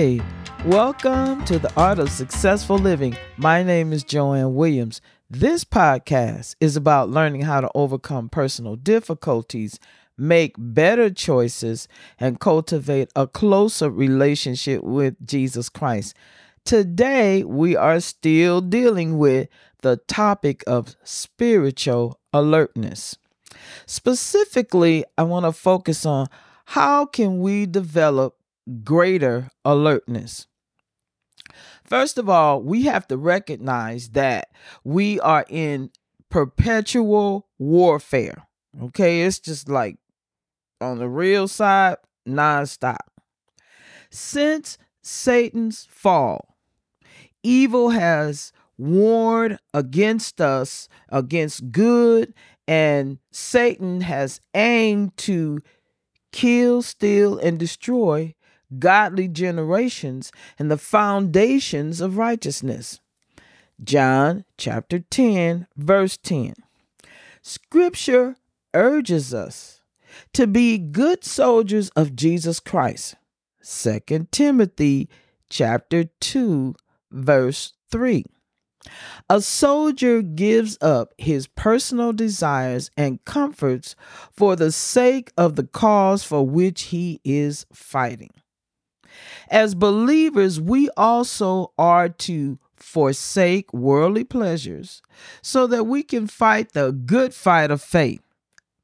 Hey, welcome to the Art of Successful Living. My name is Joanne Williams. This podcast is about learning how to overcome personal difficulties, make better choices, and cultivate a closer relationship with Jesus Christ. Today, we are still dealing with the topic of spiritual alertness. Specifically, I want to focus on how can we develop greater alertness. First of all, we have to recognize that we are in perpetual warfare. Okay, it's just like on the real side, nonstop. Since Satan's fall, evil has warred against us, against good, and Satan has aimed to kill, steal, and destroy godly generations and the foundations of righteousness. John chapter 10, verse 10. Scripture urges us to be good soldiers of Jesus Christ. 2 Timothy chapter 2, verse 3. A soldier gives up his personal desires and comforts for the sake of the cause for which he is fighting. As believers, we also are to forsake worldly pleasures so that we can fight the good fight of faith.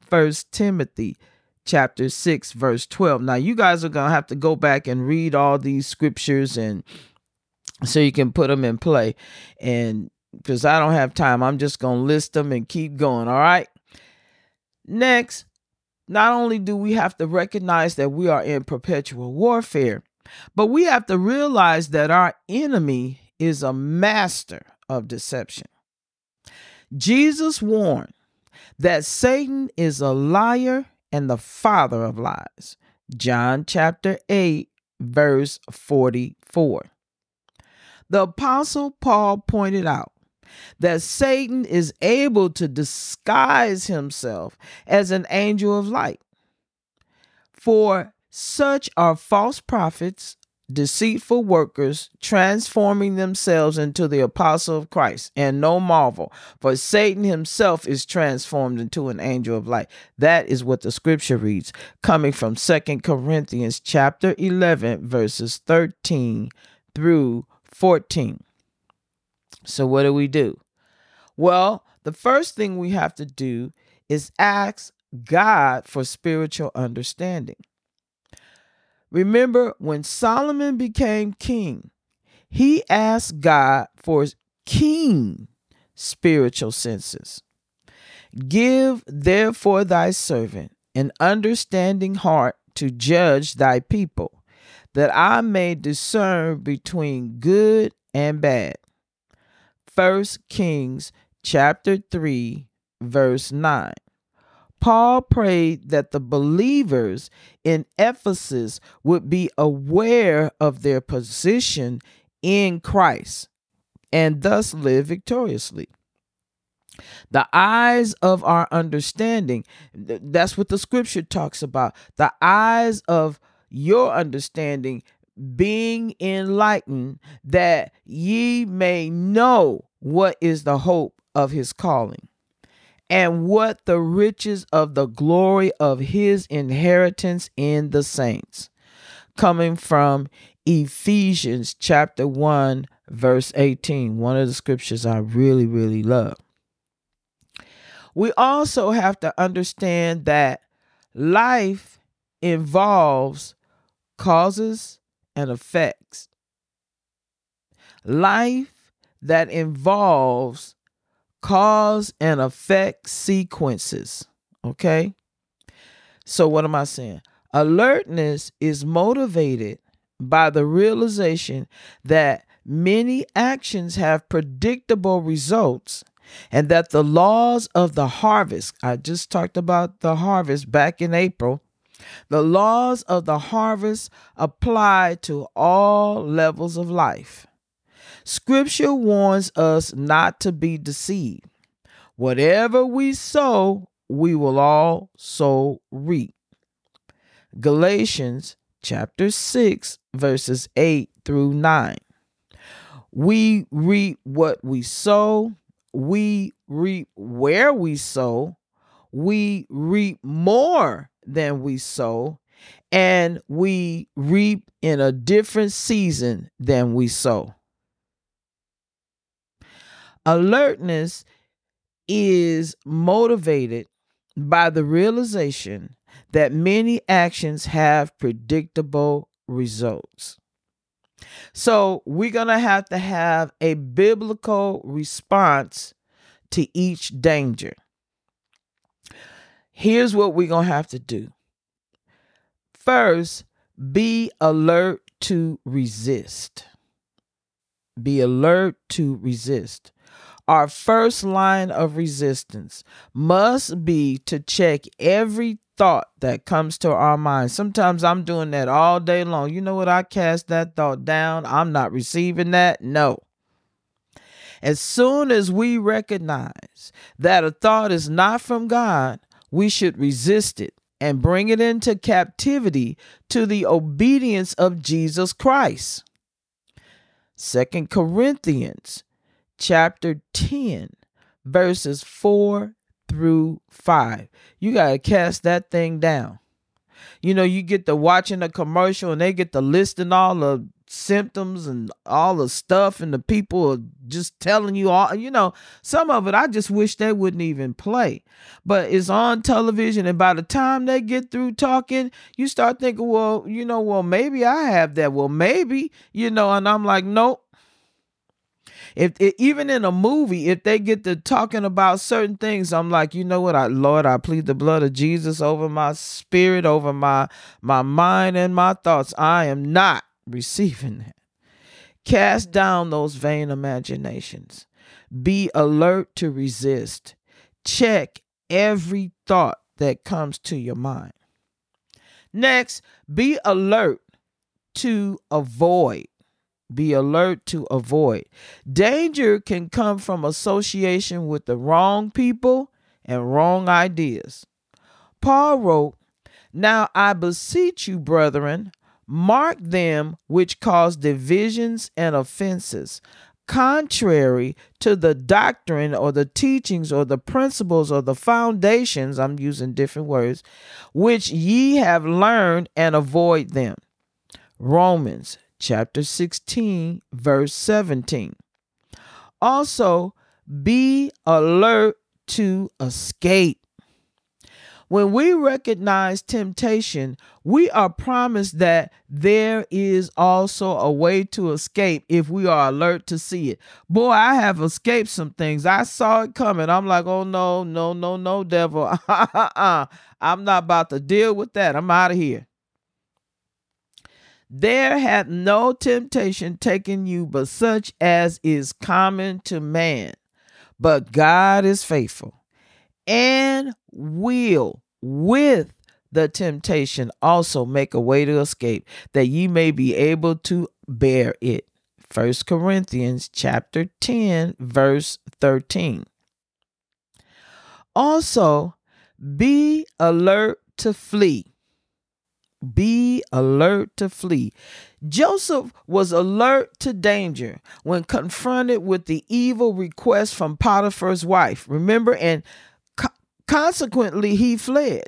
First Timothy chapter 6 verse 12. Now you guys are going to have to go back and read all these scriptures and so you can put them in play and because I don't have time, I'm just going to list them and keep going, all right? Next, not only do we have to recognize that we are in perpetual warfare, but we have to realize that our enemy is a master of deception. Jesus warned that Satan is a liar and the father of lies. John chapter 8, verse 44. The Apostle Paul pointed out that Satan is able to disguise himself as an angel of light. For such are false prophets, deceitful workers, transforming themselves into the apostle of Christ. And no marvel, for Satan himself is transformed into an angel of light. That is what the scripture reads, coming from Second Corinthians chapter 11, verses 13 through 14. So, what do we do? Well, the first thing we have to do is ask God for spiritual understanding. Remember, when Solomon became king, he asked God for keen spiritual senses. Give therefore thy servant an understanding heart to judge thy people, that I may discern between good and bad. First Kings chapter 3 verse 9. Paul prayed that the believers in Ephesus would be aware of their position in Christ and thus live victoriously. The eyes of our understanding, that's what the scripture talks about. The eyes of your understanding being enlightened, that ye may know what is the hope of his calling and what the riches of the glory of his inheritance in the saints. Coming from Ephesians chapter 1, verse 18, one of the scriptures I really, really love. We also have to understand that life involves causes and effects. Life that involves cause and effect sequences. Okay. So, what am I saying? Alertness is motivated by the realization that many actions have predictable results and that the laws of the harvest, I just talked about the harvest back in April, the laws of the harvest apply to all levels of life. Scripture warns us not to be deceived. Whatever we sow, we will also reap. Galatians chapter 6, verses 8 through 9. We reap what we sow, we reap where we sow, we reap more than we sow, and we reap in a different season than we sow. Alertness is motivated by the realization that many actions have predictable results. So, we're going to have to have a biblical response to each danger. Here's what we're going to have to do first, be alert to resist. Be alert to resist. Our first line of resistance must be to check every thought that comes to our mind. Sometimes I'm doing that all day long. You know what? I cast that thought down. I'm not receiving that. No. As soon as we recognize that a thought is not from God, we should resist it and bring it into captivity to the obedience of Jesus Christ. Second Corinthians chapter 10, verses 4 through 5. You got to cast that thing down. You know, you get to watching a commercial and they get to listing all the symptoms and all the stuff, and the people are just telling you all, you know, some of it I just wish they wouldn't even play. But it's on television, and by the time they get through talking, you start thinking, well, you know, well, maybe I have that. Well, maybe, you know, and I'm like, nope, if it, even in a movie, if they get to talking about certain things, I'm like, you know what, I Lord, I plead the blood of Jesus over my spirit, over my my mind and my thoughts. I am not receiving that. Cast mm. down those vain imaginations. Be alert to resist. Check every thought that comes to your mind. Next, be alert to avoid. Be alert to avoid. Danger can come from association with the wrong people and wrong ideas. Paul wrote, Now I beseech you, brethren, mark them which cause divisions and offenses, contrary to the doctrine or the teachings or the principles or the foundations, I'm using different words, which ye have learned and avoid them. Romans chapter 16, verse 17. Also, be alert to escape. When we recognize temptation, we are promised that there is also a way to escape if we are alert to see it. Boy, I have escaped some things. I saw it coming. I'm like, oh no, no, no, no, devil. I'm not about to deal with that. I'm out of here. There hath no temptation taken you but such as is common to man. But God is faithful and will with the temptation also make a way to escape that ye may be able to bear it. First Corinthians chapter 10 verse 13. Also be alert to flee be alert to flee. Joseph was alert to danger when confronted with the evil request from Potiphar's wife. Remember, and co- consequently, he fled.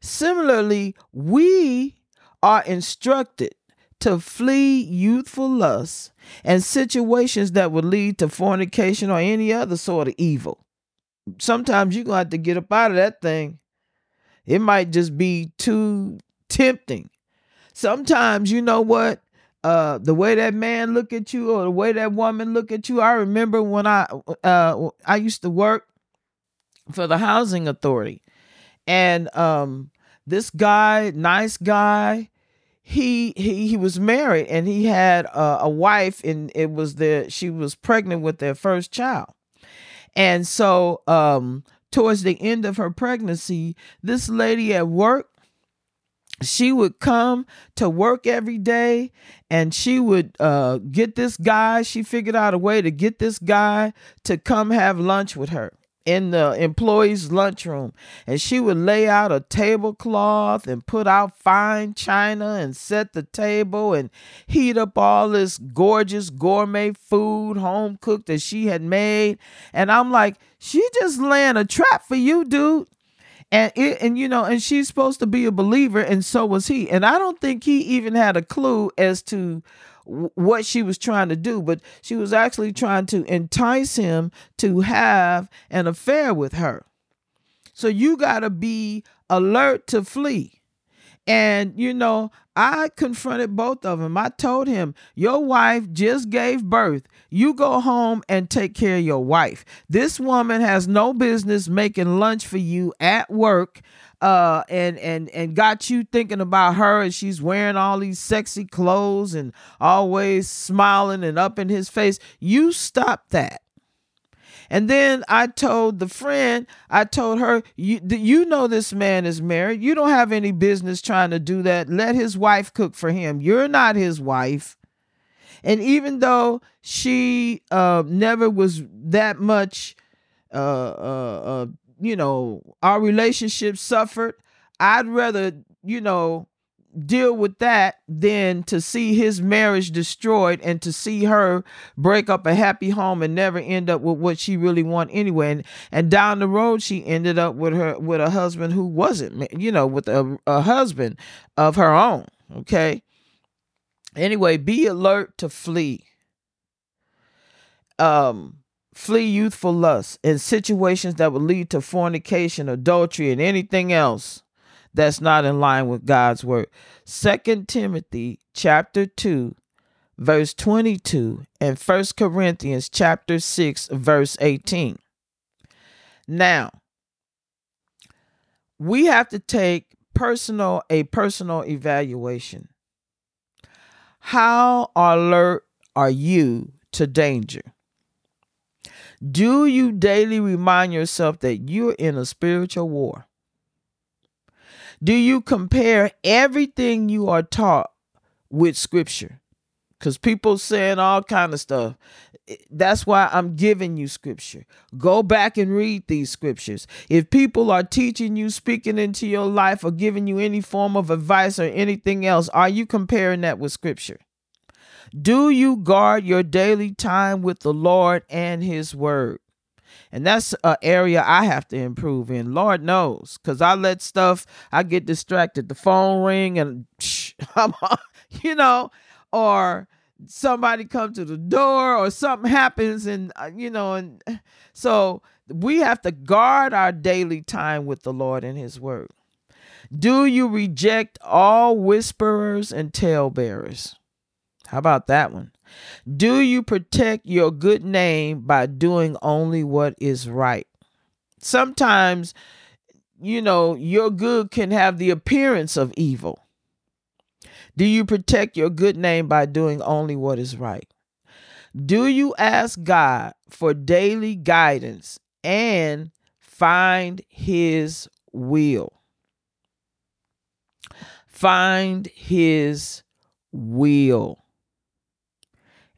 Similarly, we are instructed to flee youthful lusts and situations that would lead to fornication or any other sort of evil. Sometimes you're going to have to get up out of that thing it might just be too tempting. Sometimes, you know what? Uh, the way that man look at you or the way that woman look at you. I remember when I uh I used to work for the housing authority, and um this guy, nice guy, he he he was married and he had a, a wife and it was the she was pregnant with their first child, and so um towards the end of her pregnancy, this lady at work, she would come to work every day and she would uh, get this guy. She figured out a way to get this guy to come have lunch with her. In the employees' lunchroom, and she would lay out a tablecloth and put out fine china and set the table and heat up all this gorgeous gourmet food, home cooked that she had made. And I'm like, she just laying a trap for you, dude. And it, and you know, and she's supposed to be a believer, and so was he. And I don't think he even had a clue as to what she was trying to do, but she was actually trying to entice him to have an affair with her. So you got to be alert to flee. And, you know, I confronted both of them. I told him, Your wife just gave birth. You go home and take care of your wife. This woman has no business making lunch for you at work uh, and and and got you thinking about her and she's wearing all these sexy clothes and always smiling and up in his face you stop that and then I told the friend, I told her, you, you know this man is married. You don't have any business trying to do that. Let his wife cook for him. You're not his wife. And even though she uh, never was that much uh, uh, uh you know, our relationship suffered. I'd rather, you know, deal with that than to see his marriage destroyed and to see her break up a happy home and never end up with what she really want anyway and, and down the road she ended up with her with a husband who wasn't you know with a, a husband of her own okay anyway be alert to flee um flee youthful lust in situations that would lead to fornication, adultery, and anything else that's not in line with God's word. Second Timothy chapter 2 verse 22 and First Corinthians chapter 6 verse 18. Now, we have to take personal a personal evaluation. How alert are you to danger? Do you daily remind yourself that you're in a spiritual war? Do you compare everything you are taught with scripture? Because people saying all kind of stuff. That's why I'm giving you scripture. Go back and read these scriptures. If people are teaching you, speaking into your life, or giving you any form of advice or anything else, are you comparing that with scripture? Do you guard your daily time with the Lord and His Word? And that's an area I have to improve in. Lord knows, because I let stuff, I get distracted. The phone ring and, I'm, you know, or somebody come to the door or something happens and uh, you know and so we have to guard our daily time with the lord and his word do you reject all whisperers and talebearers how about that one? Do you protect your good name by doing only what is right? Sometimes, you know, your good can have the appearance of evil. Do you protect your good name by doing only what is right? Do you ask God for daily guidance and find His will? Find His will.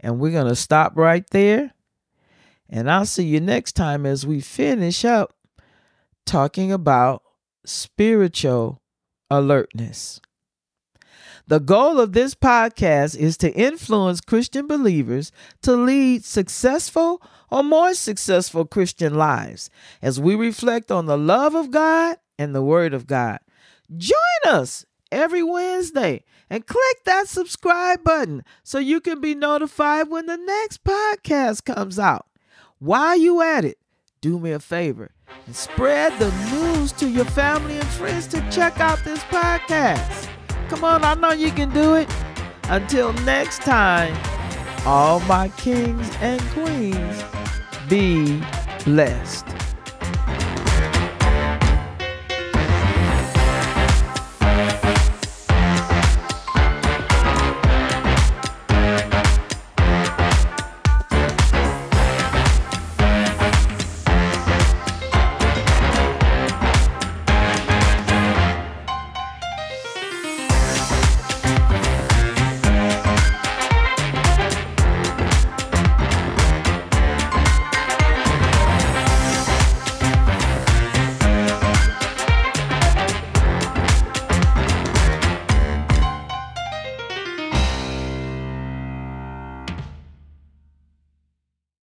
And we're going to stop right there. And I'll see you next time as we finish up talking about spiritual alertness. The goal of this podcast is to influence Christian believers to lead successful or more successful Christian lives as we reflect on the love of God and the Word of God. Join us every Wednesday and click that subscribe button so you can be notified when the next podcast comes out. While you at it, do me a favor and spread the news to your family and friends to check out this podcast. Come on, I know you can do it. Until next time, all my kings and queens, be blessed.